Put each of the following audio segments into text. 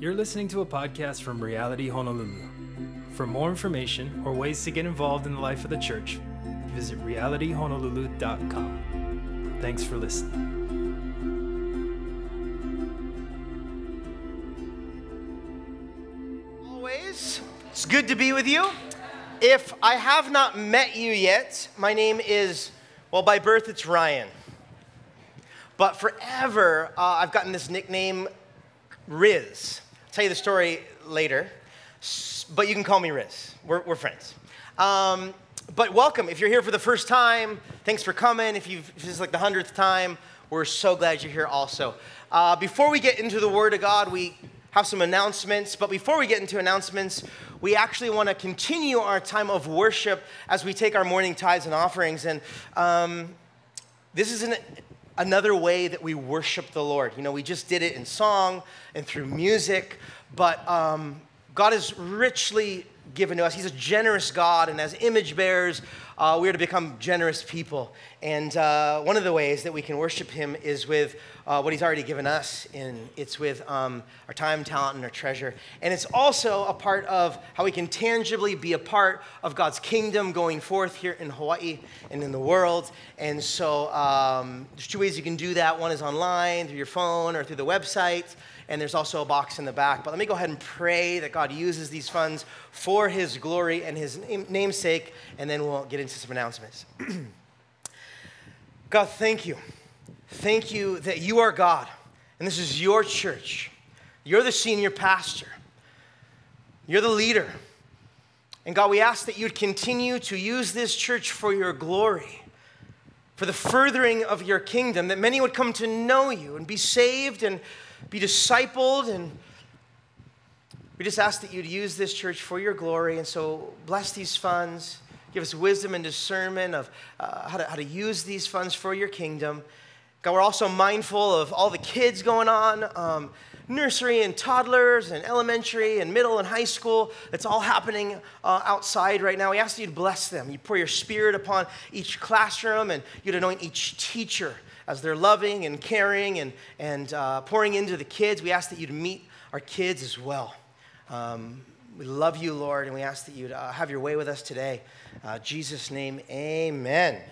You're listening to a podcast from Reality Honolulu. For more information or ways to get involved in the life of the church, visit realityhonolulu.com. Thanks for listening. Always, it's good to be with you. If I have not met you yet, my name is, well, by birth it's Ryan. But forever, uh, I've gotten this nickname, Riz. Tell you the story later, but you can call me Riz. We're, we're friends. Um, but welcome. If you're here for the first time, thanks for coming. If, you've, if this is like the hundredth time, we're so glad you're here also. Uh, before we get into the Word of God, we have some announcements. But before we get into announcements, we actually want to continue our time of worship as we take our morning tithes and offerings. And um, this is an, another way that we worship the Lord. You know, we just did it in song and through music, but um, God is richly given to us. He's a generous God, and as image bearers, uh, we are to become generous people. And uh, one of the ways that we can worship Him is with uh, what He's already given us, and it's with um, our time, talent, and our treasure. And it's also a part of how we can tangibly be a part of God's kingdom going forth here in Hawaii and in the world. And so um, there's two ways you can do that. One is online, through your phone, or through the website and there's also a box in the back. But let me go ahead and pray that God uses these funds for His glory and His namesake, and then we'll get into some announcements. God, thank you. Thank you that you are God, and this is your church. You're the senior pastor, you're the leader. And God, we ask that you'd continue to use this church for your glory, for the furthering of your kingdom, that many would come to know you and be saved and be discipled. And we just ask that you'd use this church for your glory. And so bless these funds. Give us wisdom and discernment of uh, how, to, how to use these funds for your kingdom. God, we're also mindful of all the kids going on, um, nursery and toddlers and elementary and middle and high school. It's all happening uh, outside right now. We ask that you to bless them. You pour your spirit upon each classroom and you'd anoint each teacher as they're loving and caring and, and uh, pouring into the kids. We ask that you'd meet our kids as well. Um, we love you, Lord, and we ask that you'd uh, have your way with us today. Uh, Jesus' name, amen.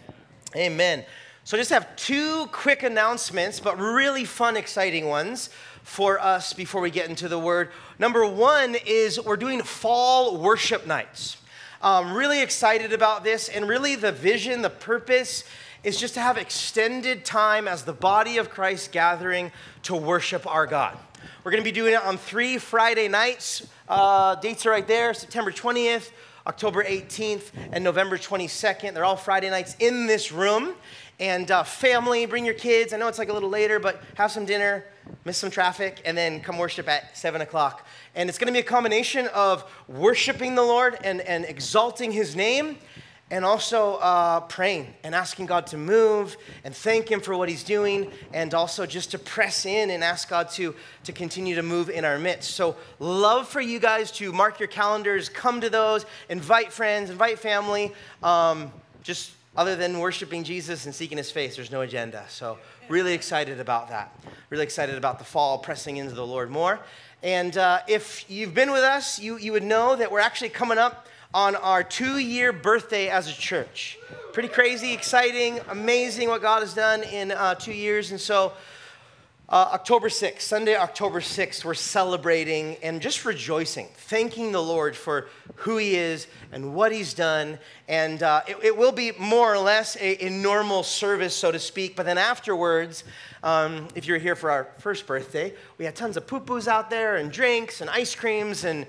Amen. So, I just have two quick announcements, but really fun, exciting ones for us before we get into the word. Number one is we're doing fall worship nights. Um, really excited about this, and really the vision, the purpose is just to have extended time as the body of Christ gathering to worship our God. We're going to be doing it on three Friday nights. Uh, dates are right there September 20th, October 18th, and November 22nd. They're all Friday nights in this room. And uh, family, bring your kids. I know it's like a little later, but have some dinner, miss some traffic, and then come worship at 7 o'clock. And it's going to be a combination of worshiping the Lord and, and exalting his name and also uh, praying and asking God to move and thank Him for what He's doing, and also just to press in and ask God to, to continue to move in our midst. So, love for you guys to mark your calendars, come to those, invite friends, invite family. Um, just other than worshiping Jesus and seeking His face, there's no agenda. So, really excited about that. Really excited about the fall, pressing into the Lord more. And uh, if you've been with us, you, you would know that we're actually coming up on our two year birthday as a church. Pretty crazy, exciting, amazing what God has done in uh, two years. And so, uh, October 6th, Sunday, October 6th, we're celebrating and just rejoicing, thanking the Lord for who He is and what He's done. And uh, it, it, will be more or less a, a, normal service, so to speak. But then afterwards, um, if you're here for our first birthday, we had tons of pupus out there and drinks and ice creams and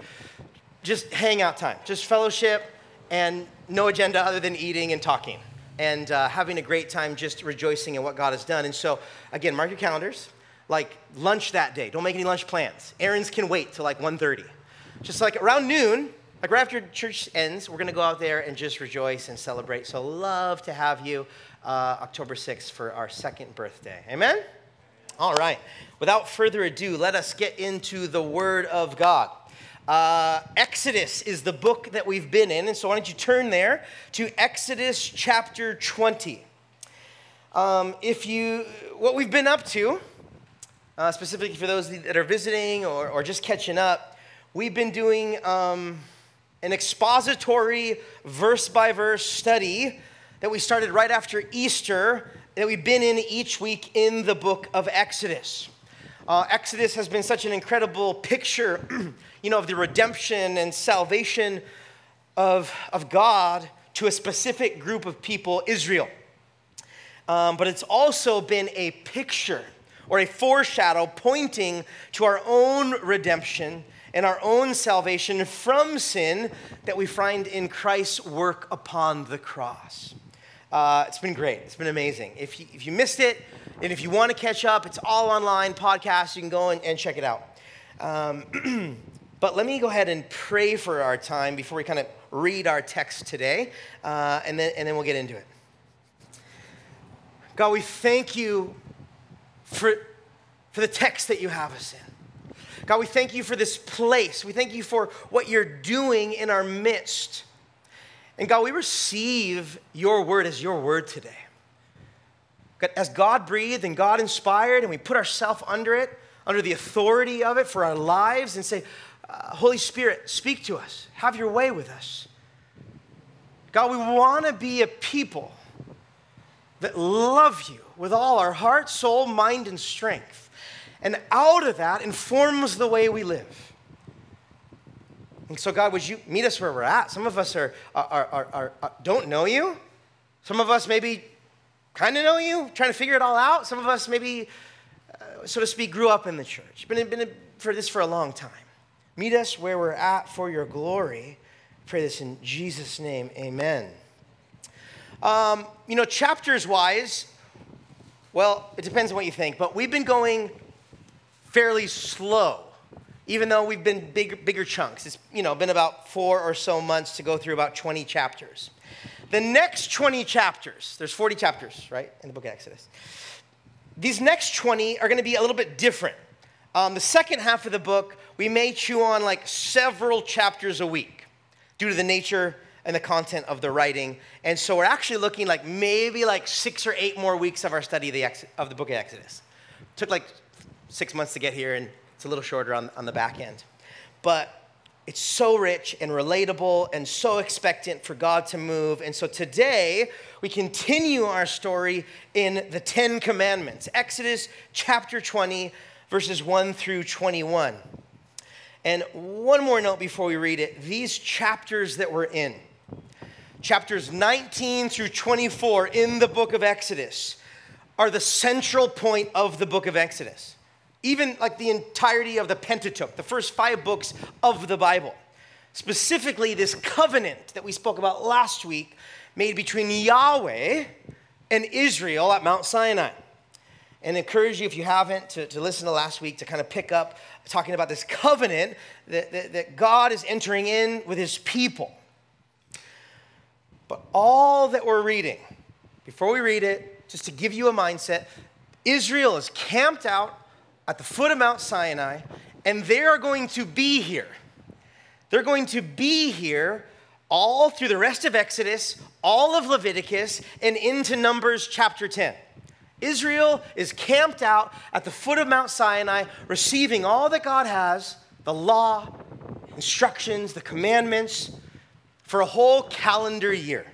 just hangout time, just fellowship, and no agenda other than eating and talking and uh, having a great time just rejoicing in what God has done. And so, again, mark your calendars. Like lunch that day. Don't make any lunch plans. Errands can wait till like 1.30. Just like around noon, like right after church ends, we're to go out there and just rejoice and celebrate. So love to have you uh, October 6th for our second birthday. Amen? All right. Without further ado, let us get into the Word of God. Uh, Exodus is the book that we've been in, and so why don't you turn there to Exodus chapter 20. Um, if you, what we've been up to, uh, specifically for those that are visiting or, or just catching up, we've been doing um, an expository verse by verse study that we started right after Easter that we've been in each week in the book of Exodus. Uh, Exodus has been such an incredible picture, you know, of the redemption and salvation of, of God to a specific group of people, Israel. Um, but it's also been a picture or a foreshadow pointing to our own redemption and our own salvation from sin that we find in Christ's work upon the cross. Uh, it's been great. It's been amazing. If you, if you missed it, and if you want to catch up, it's all online podcast. You can go and, and check it out. Um, but let me go ahead and pray for our time before we kind of read our text today, uh, and, then, and then we'll get into it. God, we thank you for, for the text that you have us in. God, we thank you for this place. We thank you for what you're doing in our midst. And God, we receive your word as your word today. God, As God breathed and God inspired, and we put ourselves under it, under the authority of it for our lives, and say, uh, Holy Spirit, speak to us. Have your way with us. God, we want to be a people that love you with all our heart, soul, mind, and strength. And out of that informs the way we live. And so, God, would you meet us where we're at? Some of us are, are, are, are, are don't know you. Some of us maybe kind of know you, trying to figure it all out. Some of us maybe, uh, so to speak, grew up in the church, been, been for this for a long time. Meet us where we're at for your glory. pray this in Jesus' name, amen. Um, you know, chapters wise, well, it depends on what you think, but we've been going fairly slow even though we've been big, bigger chunks. It's you know, been about four or so months to go through about 20 chapters. The next 20 chapters, there's 40 chapters, right, in the book of Exodus. These next 20 are going to be a little bit different. Um, the second half of the book, we may chew on like several chapters a week due to the nature and the content of the writing. And so we're actually looking like maybe like six or eight more weeks of our study of the, Ex- of the book of Exodus. It took like six months to get here, and it's a little shorter on, on the back end. But it's so rich and relatable and so expectant for God to move. And so today, we continue our story in the Ten Commandments, Exodus chapter 20, verses 1 through 21. And one more note before we read it these chapters that we're in, chapters 19 through 24 in the book of Exodus, are the central point of the book of Exodus even like the entirety of the Pentateuch, the first five books of the Bible. Specifically, this covenant that we spoke about last week made between Yahweh and Israel at Mount Sinai. And I encourage you, if you haven't, to, to listen to last week to kind of pick up talking about this covenant that, that, that God is entering in with his people. But all that we're reading, before we read it, just to give you a mindset, Israel is camped out at the foot of Mount Sinai, and they are going to be here. They're going to be here all through the rest of Exodus, all of Leviticus, and into Numbers chapter 10. Israel is camped out at the foot of Mount Sinai, receiving all that God has the law, instructions, the commandments for a whole calendar year.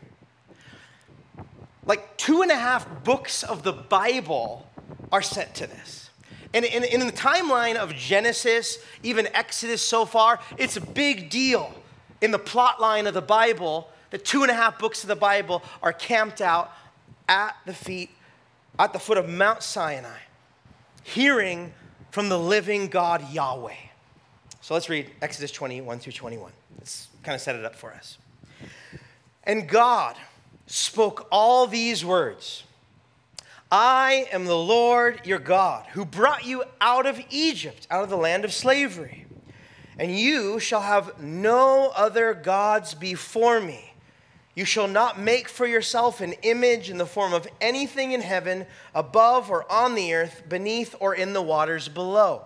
Like two and a half books of the Bible are set to this. And in, in the timeline of Genesis, even Exodus so far, it's a big deal in the plot line of the Bible that two and a half books of the Bible are camped out at the feet, at the foot of Mount Sinai, hearing from the living God Yahweh. So let's read Exodus 21 through 21. Let's kind of set it up for us. And God spoke all these words I am the Lord your God, who brought you out of Egypt, out of the land of slavery. And you shall have no other gods before me. You shall not make for yourself an image in the form of anything in heaven, above or on the earth, beneath or in the waters below.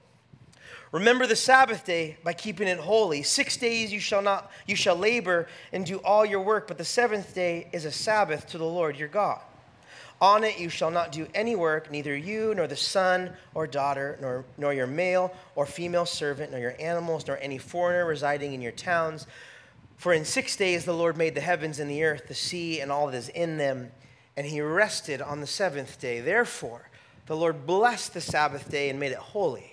Remember the Sabbath day by keeping it holy. Six days you shall not you shall labor and do all your work, but the seventh day is a Sabbath to the Lord your God. On it you shall not do any work, neither you, nor the son or daughter, nor, nor your male or female servant, nor your animals, nor any foreigner residing in your towns. For in six days the Lord made the heavens and the earth, the sea, and all that is in them, and he rested on the seventh day. Therefore, the Lord blessed the Sabbath day and made it holy.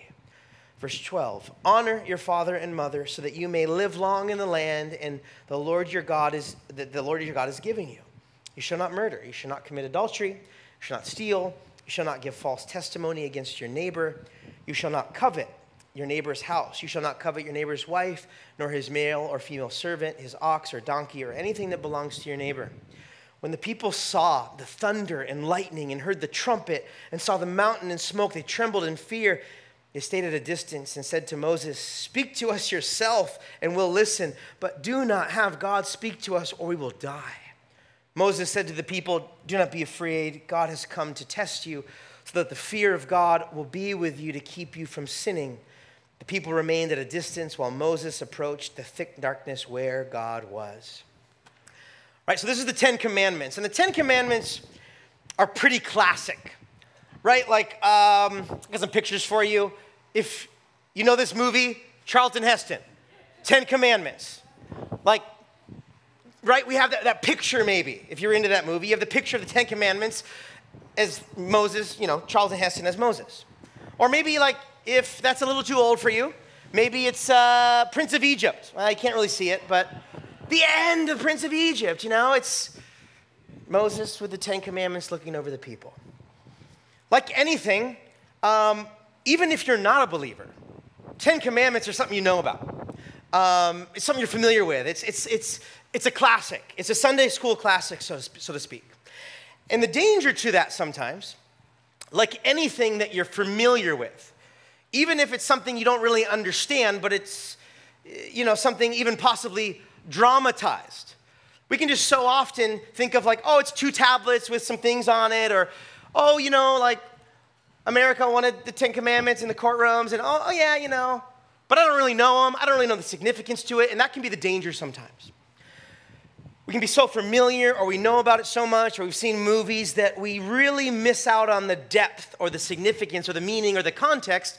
Verse 12 Honor your father and mother so that you may live long in the land and the Lord your God is that the Lord your God is giving you. You shall not murder. You shall not commit adultery. You shall not steal. You shall not give false testimony against your neighbor. You shall not covet your neighbor's house. You shall not covet your neighbor's wife, nor his male or female servant, his ox or donkey, or anything that belongs to your neighbor. When the people saw the thunder and lightning and heard the trumpet and saw the mountain and smoke, they trembled in fear. They stayed at a distance and said to Moses, Speak to us yourself, and we'll listen, but do not have God speak to us, or we will die. Moses said to the people, Do not be afraid. God has come to test you, so that the fear of God will be with you to keep you from sinning. The people remained at a distance while Moses approached the thick darkness where God was. Right, so this is the Ten Commandments. And the Ten Commandments are pretty classic, right? Like, um, I got some pictures for you. If you know this movie, Charlton Heston, Ten Commandments. Like, right? We have that, that picture, maybe, if you're into that movie. You have the picture of the Ten Commandments as Moses, you know, Charlton Heston as Moses. Or maybe, like, if that's a little too old for you, maybe it's uh, Prince of Egypt. I can't really see it, but the end of Prince of Egypt, you know, it's Moses with the Ten Commandments looking over the people. Like anything, um, even if you're not a believer, Ten Commandments are something you know about. Um, it's something you're familiar with. It's, it's, it's, it's a classic. It's a Sunday school classic, so so to speak. And the danger to that sometimes, like anything that you're familiar with, even if it's something you don't really understand, but it's, you know, something even possibly dramatized. We can just so often think of like, oh, it's two tablets with some things on it, or, oh, you know, like America wanted the Ten Commandments in the courtrooms, and oh, oh yeah, you know, but I don't really know them. I don't really know the significance to it, and that can be the danger sometimes. We can be so familiar or we know about it so much or we've seen movies that we really miss out on the depth or the significance or the meaning or the context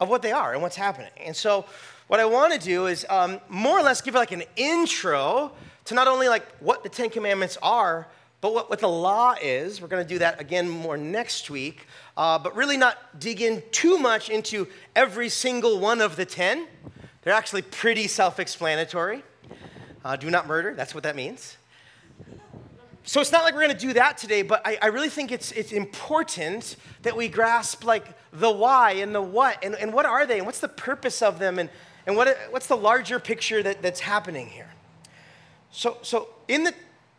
of what they are and what's happening. And so, what I want to do is um, more or less give like an intro to not only like what the Ten Commandments are, but what, what the law is. We're going to do that again more next week, uh, but really not dig in too much into every single one of the ten. They're actually pretty self explanatory. Uh, do not murder, that's what that means. So it's not like we're going to do that today, but I, I, really think it's, it's important that we grasp like the why and the what and, and what are they and what's the purpose of them and, and what, what's the larger picture that, that's happening here. So, so in, the,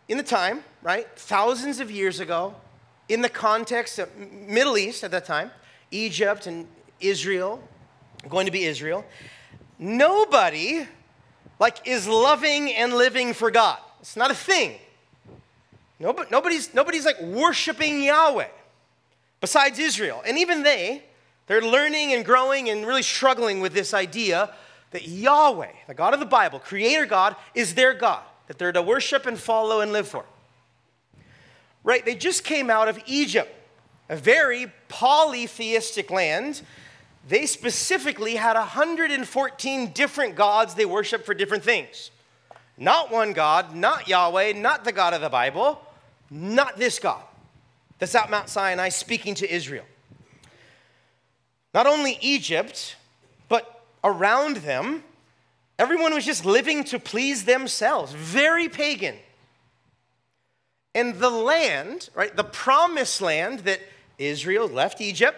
in the time, right, thousands of years ago, in the context of Middle East at that time, Egypt and Israel, going to be Israel, nobody like is loving and living for God. It's not a thing. Nobody, nobody's, nobody's like worshiping Yahweh besides Israel. And even they, they're learning and growing and really struggling with this idea that Yahweh, the God of the Bible, creator God, is their God, that they're to worship and follow and live for. Right? They just came out of Egypt, a very polytheistic land they specifically had 114 different gods they worshiped for different things. Not one God, not Yahweh, not the God of the Bible, not this God that's at Mount Sinai speaking to Israel. Not only Egypt, but around them, everyone was just living to please themselves, very pagan. And the land, right, the promised land that Israel left Egypt,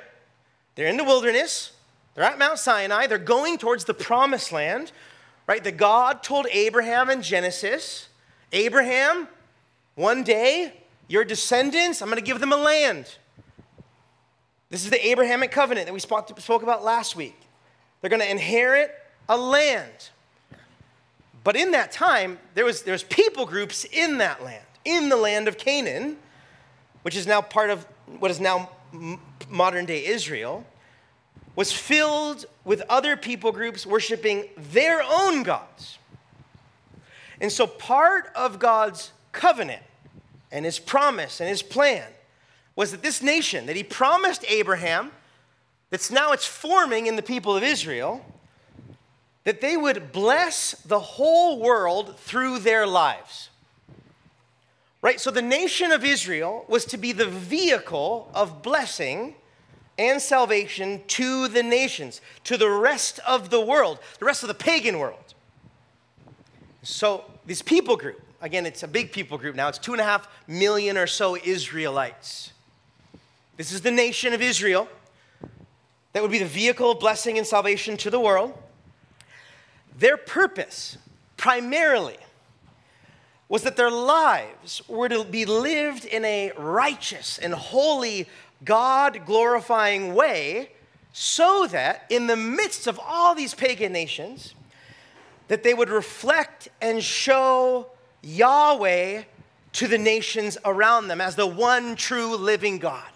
they're in the wilderness, they're at Mount Sinai. They're going towards the promised land, right? The God told Abraham in Genesis Abraham, one day, your descendants, I'm going to give them a land. This is the Abrahamic covenant that we spoke, spoke about last week. They're going to inherit a land. But in that time, there was, there was people groups in that land, in the land of Canaan, which is now part of what is now modern day Israel, was filled with other people groups worshiping their own gods. And so part of God's covenant and his promise and his plan was that this nation that he promised Abraham, that's now it's forming in the people of Israel, that they would bless the whole world through their lives. Right? So the nation of Israel was to be the vehicle of blessing and salvation to the nations, to the rest of the world, the rest of the pagan world. So this people group, again, it's a big people group now, it's two and a half million or so Israelites. This is the nation of Israel that would be the vehicle of blessing and salvation to the world. Their purpose, primarily, was that their lives were to be lived in a righteous and holy, God glorifying way, so that in the midst of all these pagan nations, that they would reflect and show Yahweh to the nations around them as the one true living God.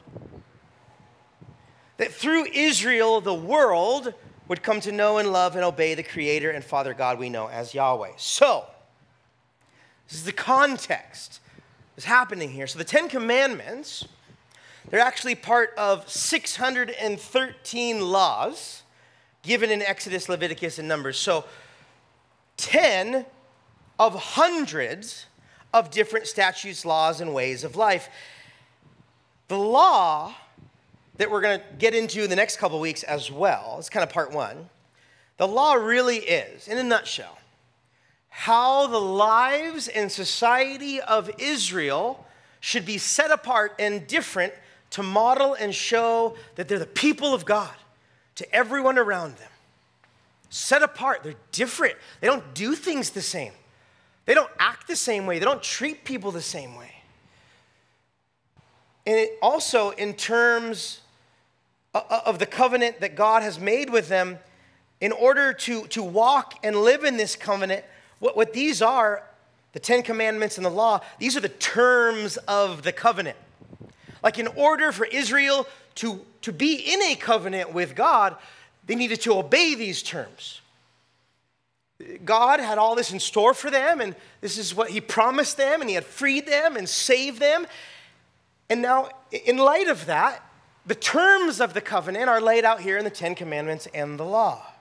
That through Israel, the world would come to know and love and obey the Creator and Father God we know as Yahweh. So, this is the context that's happening here. So, the Ten Commandments, they're actually part of 613 laws given in Exodus, Leviticus, and Numbers. So, 10 of hundreds of different statutes, laws, and ways of life. The law that we're going to get into in the next couple weeks as well. It's kind of part one. The law really is, in a nutshell, how the lives and society of Israel should be set apart and different to model and show that they're the people of God to everyone around them. Set apart, they're different. They don't do things the same, they don't act the same way, they don't treat people the same way. And also, in terms of the covenant that God has made with them, in order to, to walk and live in this covenant, what, what these are, the Ten Commandments and the law, these are the terms of the covenant. Like, in order for Israel to, to be in a covenant with God, they needed to obey these terms. God had all this in store for them, and this is what He promised them, and He had freed them and saved them. And now, in light of that, the terms of the covenant are laid out here in the Ten Commandments and the law.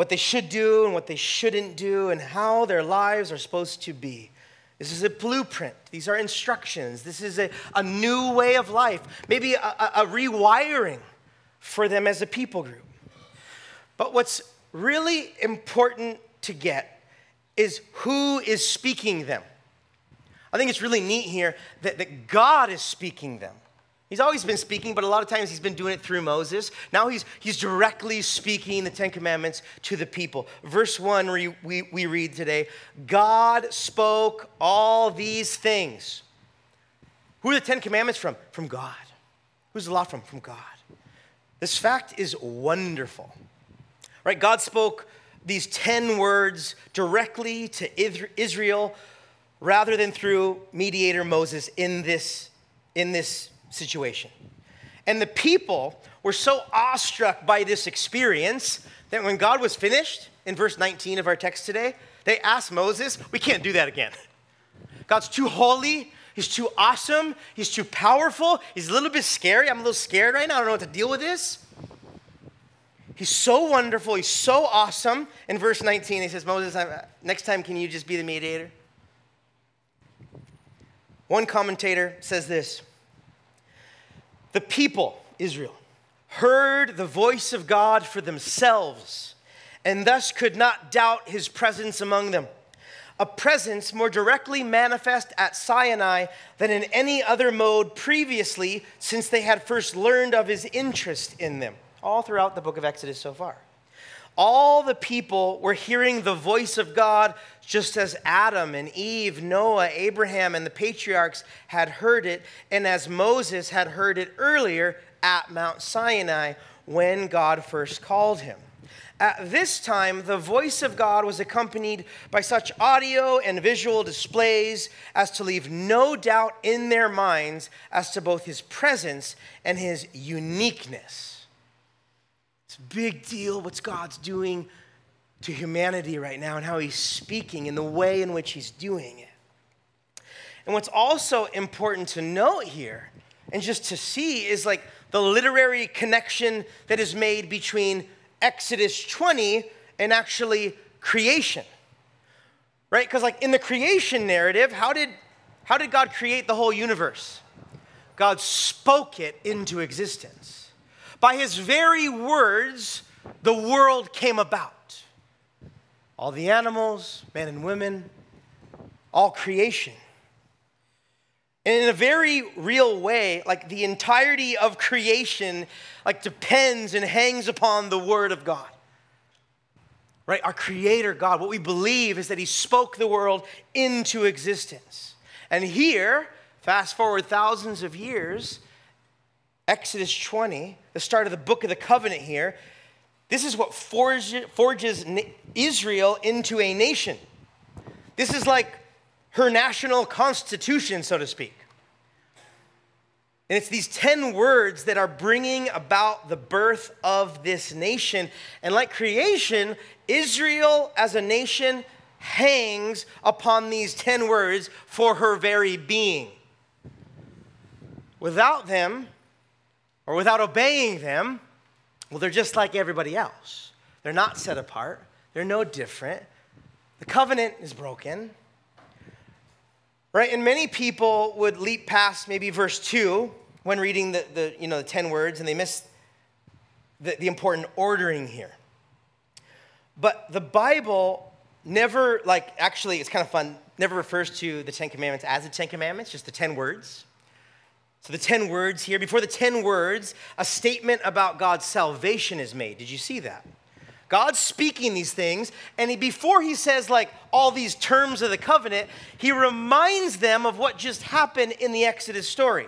What they should do and what they shouldn't do, and how their lives are supposed to be. This is a blueprint. These are instructions. This is a, a new way of life, maybe a, a, rewiring for them as a people group. But what's really important to get is who is speaking them. I think it's really neat here that, that God is speaking them. He's always been speaking, but a lot of times he's been doing it through Moses. Now he's, he's directly speaking the Ten Commandments to the people. Verse 1, we, we, we read today God spoke all these things. Who are the Ten Commandments from? From God. Who's the law from? From God. This fact is wonderful. Right? God spoke these 10 words directly to Israel rather than through mediator Moses in this, in this situation. And the people were so awestruck by this experience that when God was finished, in verse 19 of our text today, they asked Moses, We can't do that again. God's too holy. He's too awesome. He's too powerful. He's a little bit scary. I'm a little scared right now. I don't know what to deal with this. He's so wonderful. He's so awesome. In verse 19, he says, Moses, next time, can you just be the mediator? One commentator says this the people, Israel, heard the voice of God for themselves and thus could not doubt his presence among them. A presence more directly manifest at Sinai than in any other mode previously, since they had first learned of his interest in them, all throughout the book of Exodus so far. All the people were hearing the voice of God just as Adam and Eve, Noah, Abraham, and the patriarchs had heard it, and as Moses had heard it earlier at Mount Sinai when God first called him. At this time, the voice of God was accompanied by such audio and visual displays as to leave no doubt in their minds as to both his presence and his uniqueness. Big deal what's God's doing to humanity right now and how he's speaking and the way in which he's doing it. And what's also important to note here and just to see is like the literary connection that is made between Exodus 20 and actually creation. Right? Because like in the creation narrative, how did how did God create the whole universe? God spoke it into existence. By his very words, the world came about. All the animals, men and women, all creation. And in a very real way, like the entirety of creation, like depends and hangs upon the word of God. Right? Our creator God, what we believe is that he spoke the world into existence. And here, fast forward thousands of years, Exodus 20, the start of the book of the covenant here, this is what forges Israel into a nation. This is like her national constitution, so to speak. And it's these 10 words that are bringing about the birth of this nation. And like creation, Israel as a nation hangs upon these 10 words for her very being. Without them, or without obeying them, well, they're just like everybody else. They're not set apart, they're no different. The covenant is broken. Right? And many people would leap past maybe verse 2 when reading the, the, you know, the 10 words and they miss the, the important ordering here. But the Bible never, like, actually, it's kind of fun, never refers to the Ten Commandments as the Ten Commandments, just the 10 words. So the 10 words here, before the 10 words, a statement about God's salvation is made. Did you see that? God's speaking these things, and he, before he says like all these terms of the covenant, he reminds them of what just happened in the Exodus story.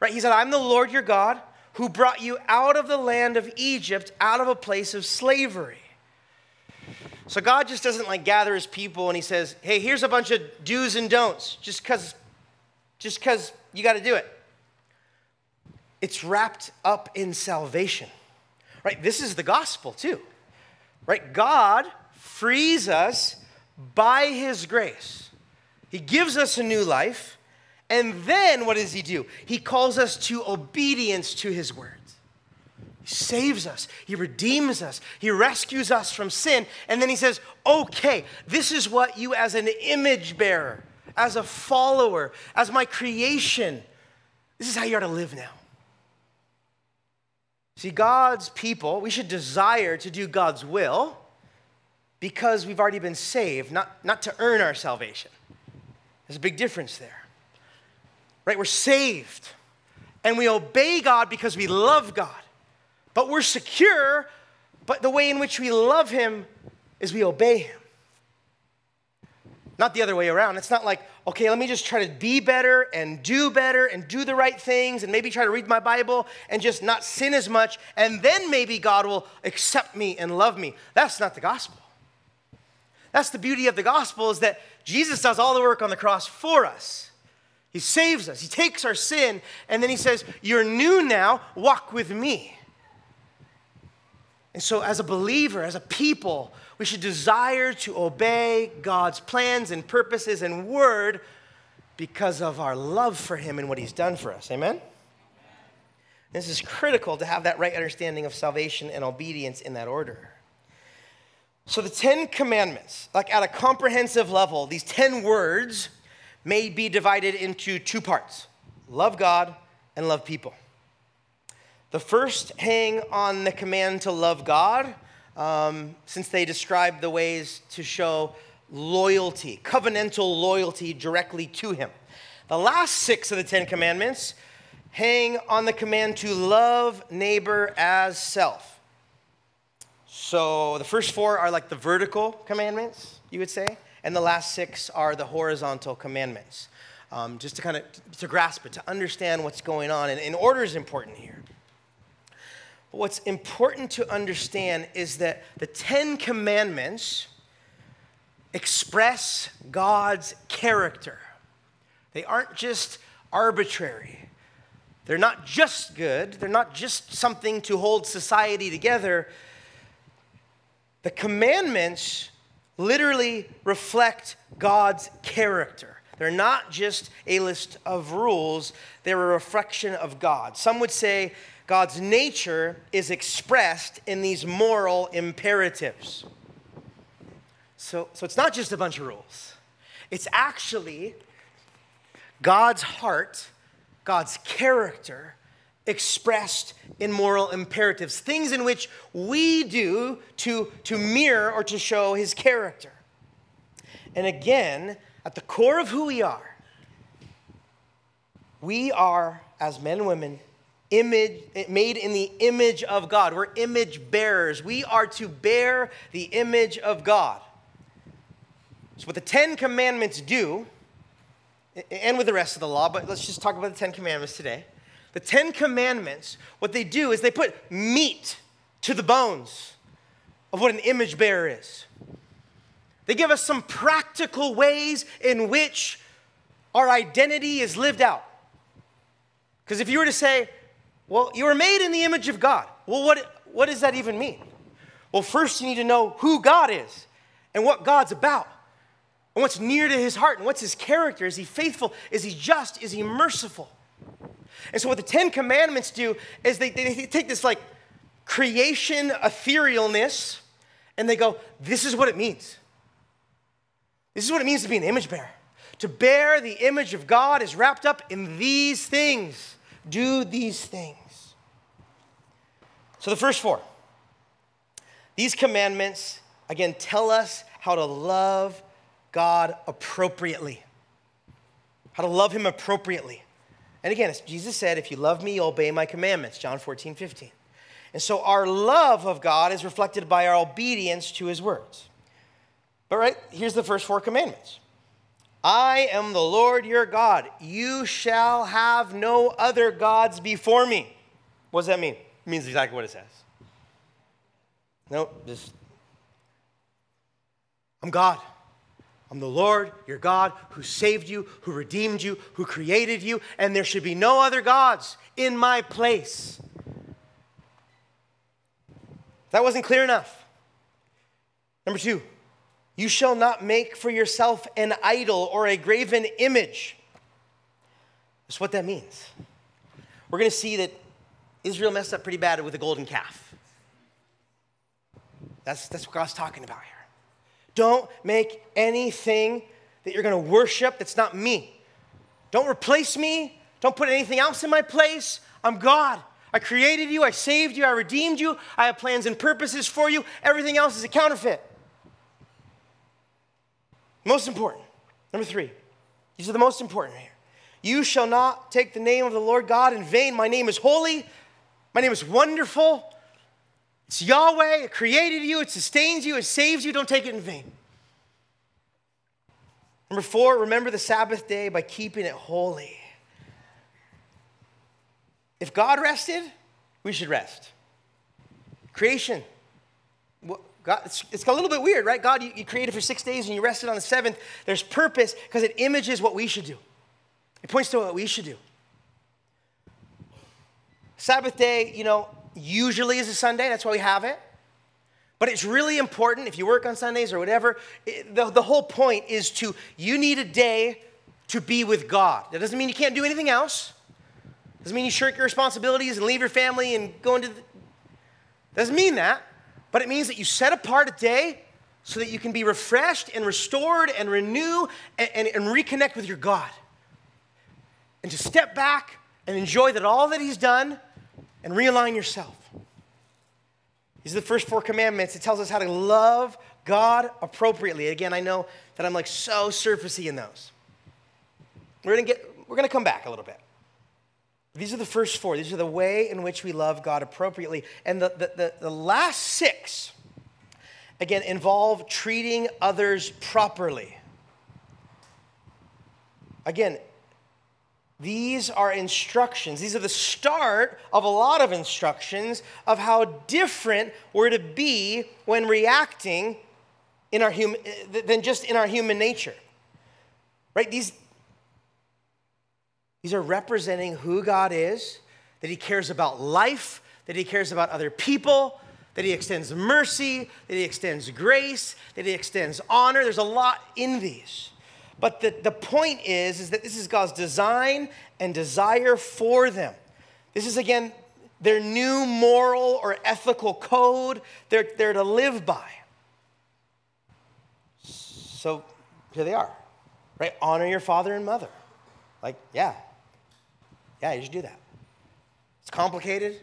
Right? He said, I'm the Lord your God who brought you out of the land of Egypt, out of a place of slavery. So God just doesn't like gather his people and he says, hey, here's a bunch of do's and don'ts, just because just because you got to do it. It's wrapped up in salvation. Right? This is the gospel too. Right? God frees us by his grace. He gives us a new life. And then what does he do? He calls us to obedience to his words. He saves us, he redeems us, he rescues us from sin. And then he says, okay, this is what you, as an image bearer, as a follower, as my creation, this is how you are to live now. See, God's people, we should desire to do God's will because we've already been saved, not, not to earn our salvation. There's a big difference there. Right? We're saved and we obey God because we love God. But we're secure, but the way in which we love Him is we obey Him. Not the other way around. It's not like, okay, let me just try to be better and do better and do the right things and maybe try to read my Bible and just not sin as much, and then maybe God will accept me and love me. That's not the gospel. That's the beauty of the gospel is that Jesus does all the work on the cross for us. He saves us. He takes our sin and then he says, "You're new now, walk with me." And so as a believer, as a people, we should desire to obey God's plans and purposes and word because of our love for Him and what He's done for us. Amen? This is critical to have that right understanding of salvation and obedience in that order. So, the Ten Commandments, like at a comprehensive level, these 10 words may be divided into two parts love God and love people. The first hang on the command to love God, um, since they describe the ways to show loyalty, covenantal loyalty directly to Him. The last six of the Ten Commandments hang on the command to love neighbor as self. So the first four are like the vertical commandments, you would say, and the last six are the horizontal commandments. Um, just to kind of to grasp it, to understand what's going on, and, and order is important here. But what's important to understand is that the Ten Commandments express God's character. They aren't just arbitrary. They're not just good, they're not just something to hold society together. The commandments literally reflect God's character. They're not just a list of rules, they're a reflection of God. Some would say God's nature is expressed in these moral imperatives. So, so it's not just a bunch of rules, it's actually God's heart, God's character expressed in moral imperatives, things in which we do to, to mirror or to show his character. And again, at the core of who we are, we are, as men and women, image, made in the image of God. We're image bearers. We are to bear the image of God. So, what the Ten Commandments do, and with the rest of the law, but let's just talk about the Ten Commandments today. The Ten Commandments, what they do is they put meat to the bones of what an image bearer is. They give us some practical ways in which our identity is lived out. Because if you were to say, well, you were made in the image of God, well, what, what does that even mean? Well, first you need to know who God is and what God's about and what's near to his heart and what's his character. Is he faithful? Is he just? Is he merciful? And so, what the Ten Commandments do is they, they take this like creation etherealness and they go, this is what it means. This is what it means to be an image bearer. To bear the image of God is wrapped up in these things. Do these things. So, the first four. These commandments, again, tell us how to love God appropriately. How to love Him appropriately. And again, as Jesus said, if you love me, you obey my commandments, John 14, 15. And so our love of God is reflected by our obedience to his words. But right, here's the first four commandments I am the Lord your God. You shall have no other gods before me. What does that mean? It means exactly what it says. No, just, I'm God. I'm the Lord, your God, who saved you, who redeemed you, who created you, and there should be no other gods in my place. That wasn't clear enough. Number two, you shall not make for yourself an idol or a graven image. That's what that means. We're going to see that Israel messed up pretty bad with the golden calf. That's, that's what God's talking about here. Don't make anything that you're going to worship that's not me. Don't replace me. Don't put anything else in my place. I'm God. I created you. I saved you. I redeemed you. I have plans and purposes for you. Everything else is a counterfeit. Most important. Number three. These are the most important here. You shall not take the name of the Lord God in vain. My name is holy. My name is wonderful. It's Yahweh, it created you, it sustains you, it saves you. Don't take it in vain. Number four, remember the Sabbath day by keeping it holy. If God rested, we should rest. Creation. God, it's, it's a little bit weird, right? God, you, you created for six days and you rested on the seventh. There's purpose because it images what we should do, it points to what we should do. Sabbath day, you know, usually is a Sunday, that's why we have it. But it's really important if you work on Sundays or whatever, it, the, the whole point is to, you need a day to be with God. That doesn't mean you can't do anything else. Doesn't mean you shirk your responsibilities and leave your family and go into the, doesn't mean that. But it means that you set apart a day so that you can be refreshed and restored and renew and, and, and reconnect with your God. And to step back and enjoy that all that He's done and realign yourself. These are the first four commandments. It tells us how to love God appropriately. Again, I know that I'm like so surfacey in those. We're gonna get we're gonna come back a little bit. These are the first four. These are the way in which we love God appropriately. And the, the, the, the last six, again, involve treating others properly. Again, these are instructions. These are the start of a lot of instructions of how different we're to be when reacting in our human, than just in our human nature. Right? These, these are representing who God is, that He cares about life, that He cares about other people, that He extends mercy, that He extends grace, that He extends honor. There's a lot in these. But the, the point is, is that this is God's design and desire for them. This is, again, their new moral or ethical code they're, they're to live by. So here they are, right? Honor your father and mother. Like, yeah. Yeah, you should do that. It's complicated.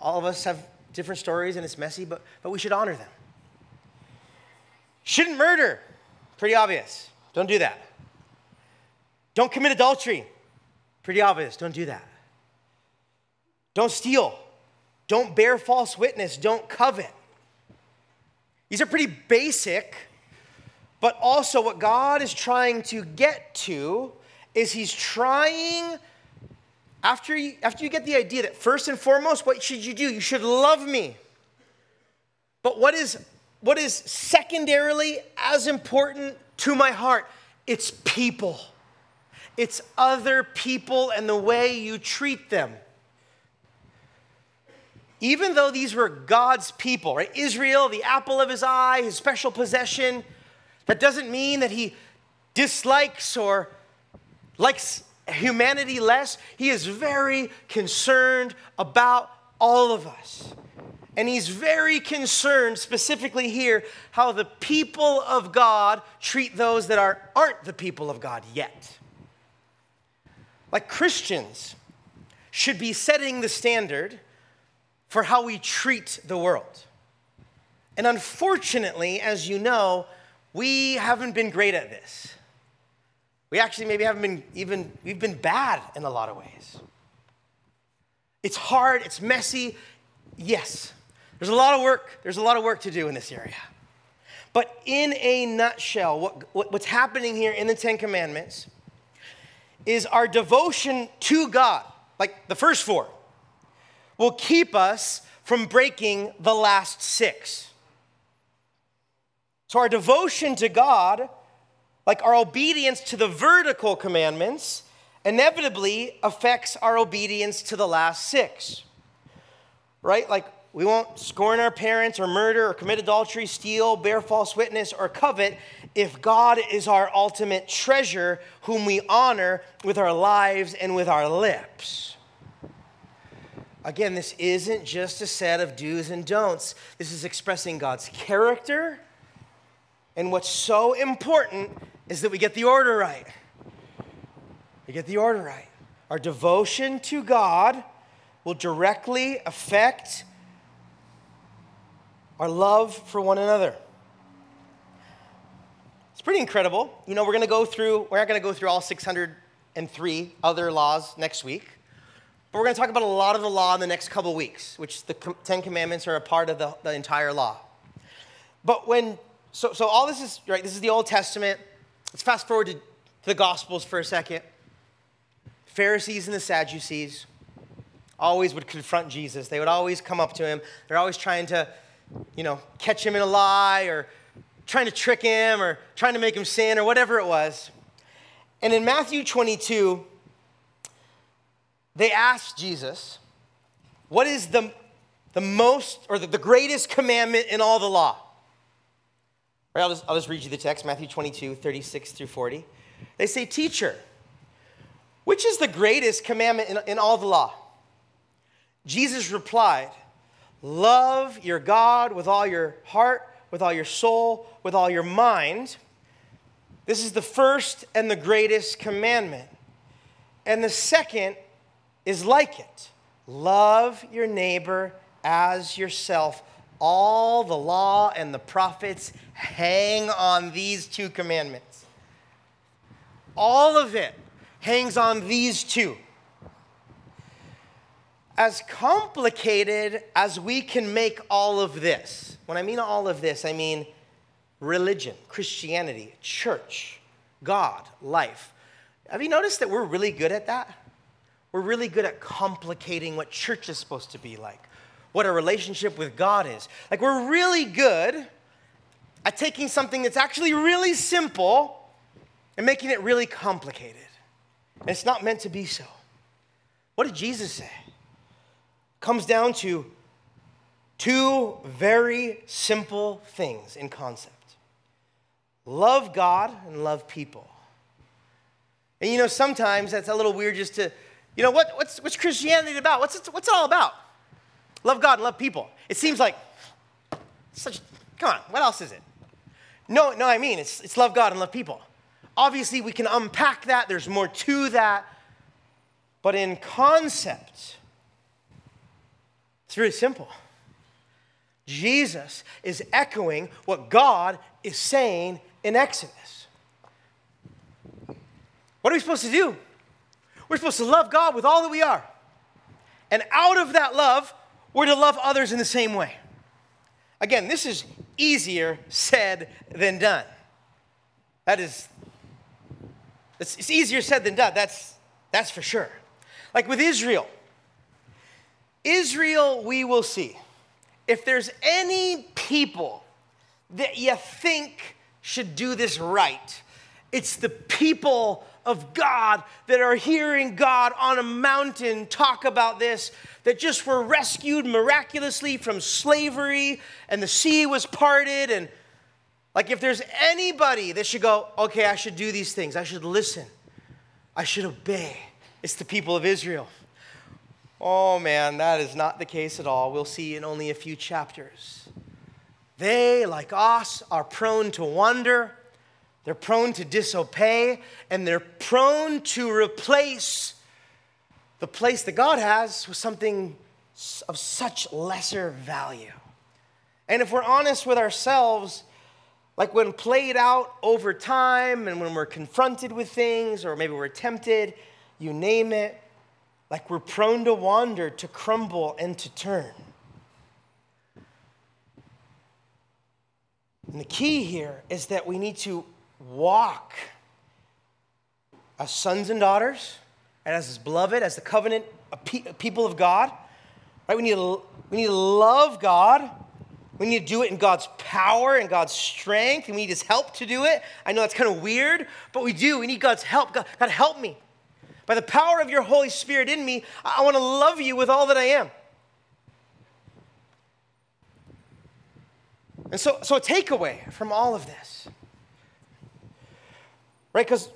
All of us have different stories and it's messy, but, but we should honor them. Shouldn't murder. Pretty obvious. Don't do that. Don't commit adultery. Pretty obvious. Don't do that. Don't steal. Don't bear false witness. Don't covet. These are pretty basic, but also what God is trying to get to is He's trying, after you, after you get the idea that first and foremost, what should you do? You should love me. But what is, what is secondarily as important to my heart? It's people it's other people and the way you treat them. Even though these were God's people, right? Israel, the apple of his eye, his special possession, that doesn't mean that he dislikes or likes humanity less. He is very concerned about all of us. And he's very concerned, specifically here, how the people of God treat those that are, aren't the people of God yet. Like Christians should be setting the standard for how we treat the world. And unfortunately, as you know, we haven't been great at this. We actually maybe haven't been even, we've been bad in a lot of ways. It's hard, it's messy. Yes, there's a lot of work, there's a lot of work to do in this area. But in a nutshell, what, what, what's happening here in the Ten Commandments is our devotion to God, like the first four, will keep us from breaking the last six. So, our devotion to God, like our obedience to the vertical commandments, inevitably affects our obedience to the last six. Right? Like, we won't scorn our parents or murder or commit adultery, steal, bear false witness, or covet if God is our ultimate treasure, whom we honor with our lives and with our lips. Again, this isn't just a set of do's and don'ts. This is expressing God's character. And what's so important is that we get the order right. We get the order right. Our devotion to God will directly affect our love for one another. It's pretty incredible. You know, we're going to go through, we're not going to go through all 603 other laws next week, but we're going to talk about a lot of the law in the next couple weeks, which the Ten Commandments are a part of the, the entire law. But when, so, so all this is, right, this is the Old Testament. Let's fast forward to, the Gospels for a second. Pharisees and the Sadducees always would confront Jesus. They would always come up to him. They're always trying to you know, catch him in a lie or trying to trick him or trying to make him sin or whatever it was. And in Matthew 22, they asked Jesus, What is the, the most or the, the greatest commandment in all the law? Right, I'll just, I'll just read you the text Matthew 22, 36 through 40. They say, Teacher, which is the greatest commandment in, in all the law? Jesus replied, Love your God with all your heart, with all your soul, with all your mind. This is the first and the greatest commandment. And the second is like it love your neighbor as yourself. All the law and the prophets hang on these two commandments. All of it hangs on these two as complicated as we can make all of this, when I mean all of this, I mean religion, Christianity, church, God, life. Have you noticed that we're really good at that? we're really good at complicating what church is supposed to be like, what a relationship with God is. Like, we're really good at taking something that's actually really simple and making it really complicated. And it's not meant to be so. What did Jesus say? Comes down to two very simple things in concept love God and love people. And you know, sometimes that's a little weird just to, you know, what, what's, what's Christianity about? What's it, what's it all about? Love God and love people. It seems like such, come on, what else is it? No, no, I mean, it's, it's love God and love people. Obviously, we can unpack that, there's more to that. But in concept, it's very simple. Jesus is echoing what God is saying in Exodus. What are we supposed to do? We're supposed to love God with all that we are. And out of that love, we're to love others in the same way. Again, this is easier said than done. That is, it's easier said than done. That's, that's for sure. Like with Israel, Israel, we will see. If there's any people that you think should do this right, it's the people of God that are hearing God on a mountain talk about this, that just were rescued miraculously from slavery and the sea was parted. And like, if there's anybody that should go, okay, I should do these things, I should listen, I should obey, it's the people of Israel. Oh man, that is not the case at all. We'll see in only a few chapters. They, like us, are prone to wander they're prone to disobey and they're prone to replace the place that God has with something of such lesser value. And if we're honest with ourselves, like when played out over time and when we're confronted with things or maybe we're tempted, you name it, like we're prone to wander, to crumble, and to turn. And the key here is that we need to walk as sons and daughters and as his beloved, as the covenant people of God. Right? We need, to, we need to love God. We need to do it in God's power and God's strength, and we need his help to do it. I know that's kind of weird, but we do. We need God's help. God, God help me. By the power of your Holy Spirit in me, I, I want to love you with all that I am. And so, so a takeaway from all of this Right? Because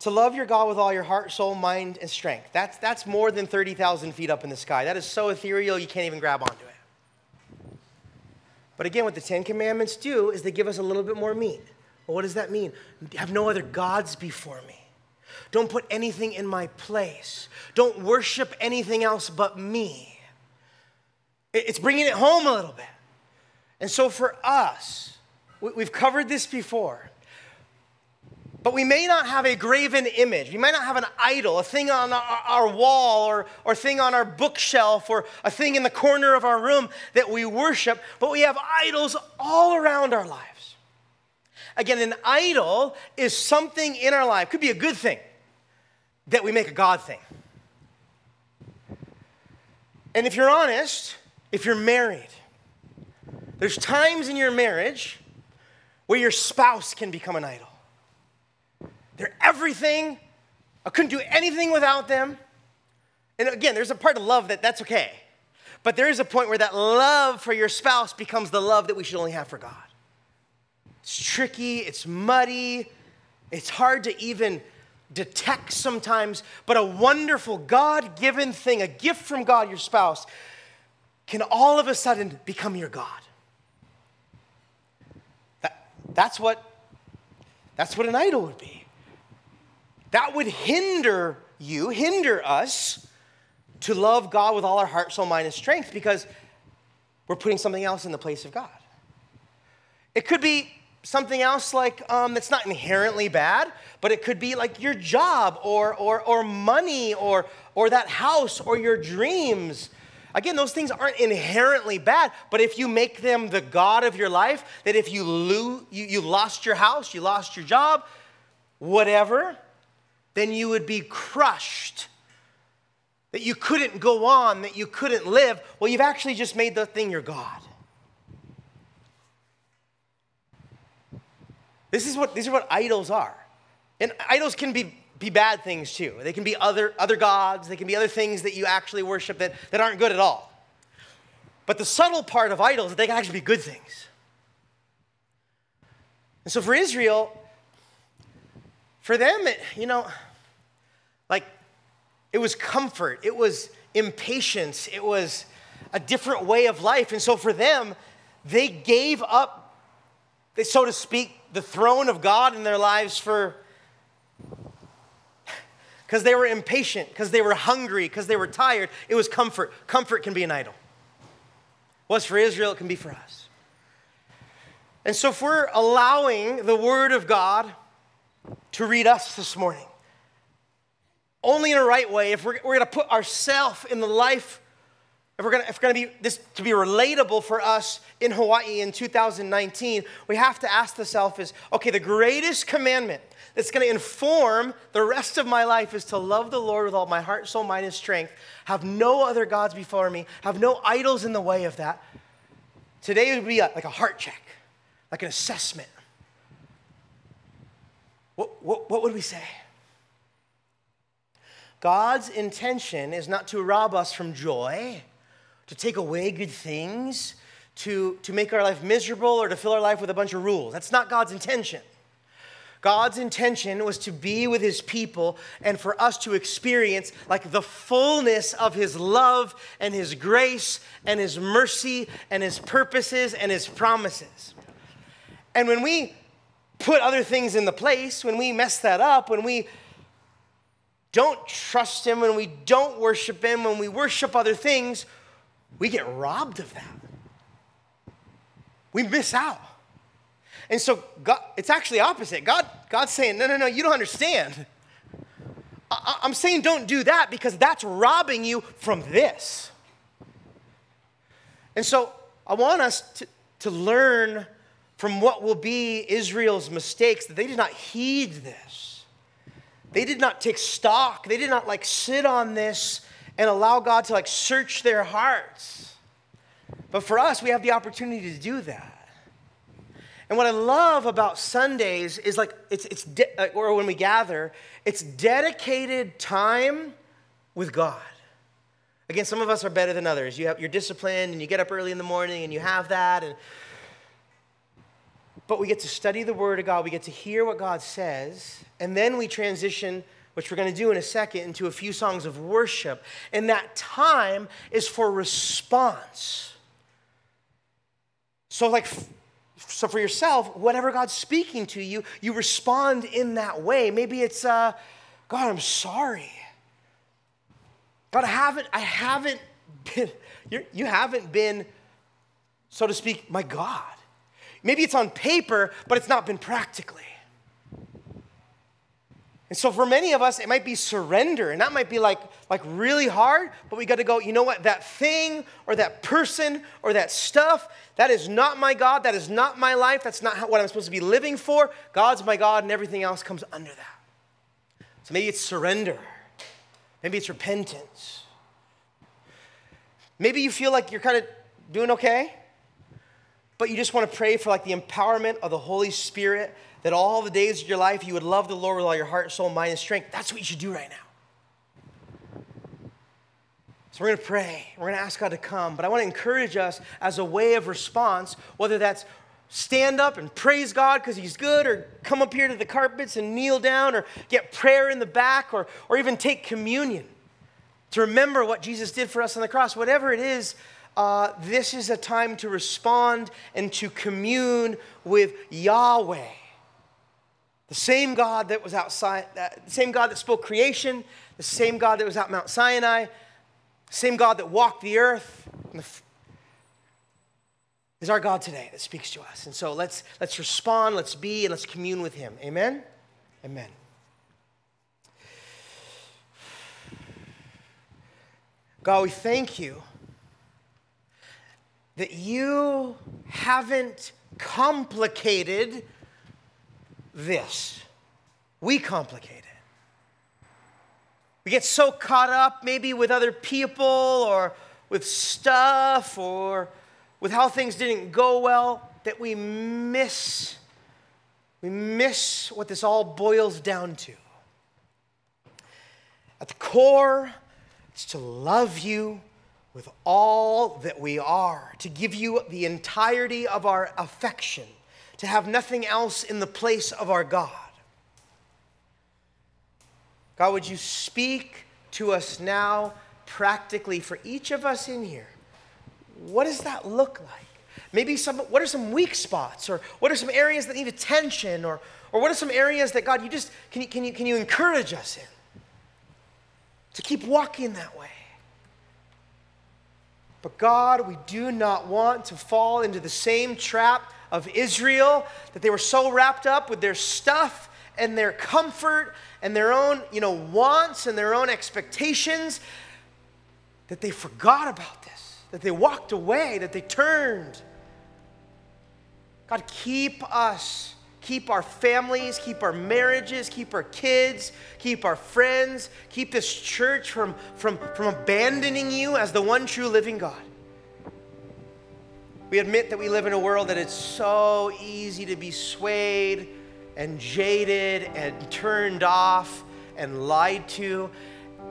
to love your God with all your heart, soul, mind, and strength, that's, that's more than 30,000 feet up in the sky. That is so ethereal, you can't even grab onto it. But again, what the Ten Commandments do is they give us a little bit more meat. Well, what does that mean? Have no other gods before me. Don't put anything in my place. Don't worship anything else but me. It's bringing it home a little bit. And so for us, we've covered this before. But we may not have a graven image. We might not have an idol, a thing on our, wall or, or thing on our bookshelf or a thing in the corner of our room that we worship, but we have idols all around our lives. Again, an idol is something in our life, could be a good thing, that we make a God thing. And if you're honest, if you're married, there's times in your marriage where your spouse can become an idol. They're everything. I couldn't do anything without them. And again, there's a part of love that that's okay. But there is a point where that love for your spouse becomes the love that we should only have for God. It's tricky, it's muddy, it's hard to even detect sometimes, but a wonderful God given thing, a gift from God, your spouse, can all of a sudden become your God. That, that's, what, that's what an idol would be that would hinder you, hinder us to love God with all our heart, soul, mind, and strength because we're putting something else in the place of God. It could be something else like um, that's not inherently bad, but it could be like your job or, or, or money or, or that house or your dreams. Again, those things aren't inherently bad, but if you make them the God of your life, that if you, lose, you, you lost your house, you lost your job, whatever, then you would be crushed that you couldn't go on, that you couldn't live, well, you've actually just made the thing your God. This is what, these are what idols are. And idols can be, be bad things too. They can be other, other gods, they can be other things that you actually worship that, that aren't good at all. But the subtle part of idols they can actually be good things. And so for Israel, for them, it, you know, like it was comfort, it was impatience, it was a different way of life. And so for them, they gave up, they, so to speak, the throne of God in their lives for because they were impatient, because they were hungry, because they were tired. It was comfort. Comfort can be an idol. What's for Israel, it can be for us. And so, if we're allowing the Word of God to read us this morning, only in a right way, if we're, we're going to put ourselves in the life, if we're going to, if we're going to be this to be relatable for us in Hawaii in 2019, we have to ask ourselves is okay, the greatest commandment that's going to inform the rest of my life is to love the Lord with all my heart, soul, mind, and strength, have no other gods before me, have no idols in the way of that. Today would be a, like a heart check, like an assessment. What, what, what would we say? God's intention is not to rob us from joy, to take away good things, to, to make our life miserable, or to fill our life with a bunch of rules. That's not God's intention. God's intention was to be with his people and for us to experience like the fullness of his love and his grace and his mercy and his purposes and his promises. And when we put other things in the place, when we mess that up, when we don't trust him, when we don't worship him, when we worship other things, we get robbed of that. We miss out. And so God, it's actually opposite. God, God's saying, no, no, no, you don't understand. I, I'm saying don't do that because that's robbing you from this. And so I want us to, to learn from what will be Israel's mistakes that they did not heed this. They did not take stock. They did not like sit on this and allow God to like search their hearts. But for us, we have the opportunity to do that. And what I love about Sundays is like it's it's de- or when we gather, it's dedicated time with God. Again, some of us are better than others. You have you're disciplined and you get up early in the morning and you have that and but we get to study the word of God, we get to hear what God says, and then we transition which we're going to do in a second, into a few songs of worship. And that time is for response. So, like, so for yourself, whatever God's speaking to you, you respond in that way. Maybe it's, uh, God, I'm sorry. God, I haven't, I haven't been, you haven't been, so to speak, my God. Maybe it's on paper, but it's not been practically. And so for many of us, it might be surrender, and that might be like, like really hard, but we got to go, you know what, that thing or that person or that stuff, that is not my God, that is not my life, that's not what I'm supposed to be living for. God's my God, and everything else comes under that. So maybe it's surrender, maybe it's repentance. Maybe you feel like you're kind of doing okay, but you just want to pray for like the empowerment of the Holy Spirit that all the days of your life you would love the Lord with all your heart, soul, mind, and strength. That's what you should do right now. So we're going to pray. We're going to ask God to come. But I want to encourage us as a way of response, whether that's stand up and praise God because He's good, or come up here to the carpets and kneel down, or get prayer in the back, or, or even take communion to remember what Jesus did for us on the cross. Whatever it is, uh, this is a time to respond and to commune with Yahweh. The same God that was outside, the same God that spoke creation, the same God that was at Mount Sinai, the same God that walked the earth, is our God today that speaks to us. And so let's, let's respond, let's be, and let's commune with Him. Amen? Amen. God, we thank you that you haven't complicated this. We complicate it. We get so caught up maybe with other people or with stuff or with how things didn't go well that we miss we miss what this all boils down to. At the core, it's to love you with all that we are, to give you the entirety of our affection, to have nothing else in the place of our God. God, would you speak to us now practically for each of us in here? What does that look like? Maybe some, what are some weak spots? Or what are some areas that need attention? Or, or what are some areas that, God, you just, can you, can you, can you encourage us in? To keep walking that way. But God, we do not want to fall into the same trap of Israel that they were so wrapped up with their stuff and their comfort and their own, you know, wants and their own expectations that they forgot about this, that they walked away, that they turned. God, keep us, keep our families, keep our marriages, keep our kids, keep our friends, keep this church from, from, from abandoning you as the one true living God. We admit that we live in a world that it's so easy to be swayed and jaded and turned off and lied to.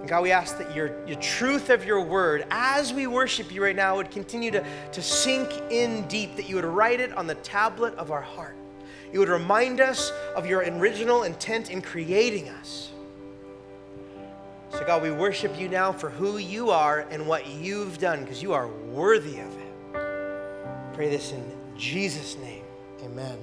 And God, we ask that your, your truth of your word, as we worship you right now, would continue to, to sink in deep, that you would write it on the tablet of our heart. You would remind us of your original intent in creating us. So, God, we worship you now for who you are and what you've done, because you are worthy of it. Pray this in Jesus' name. Amen.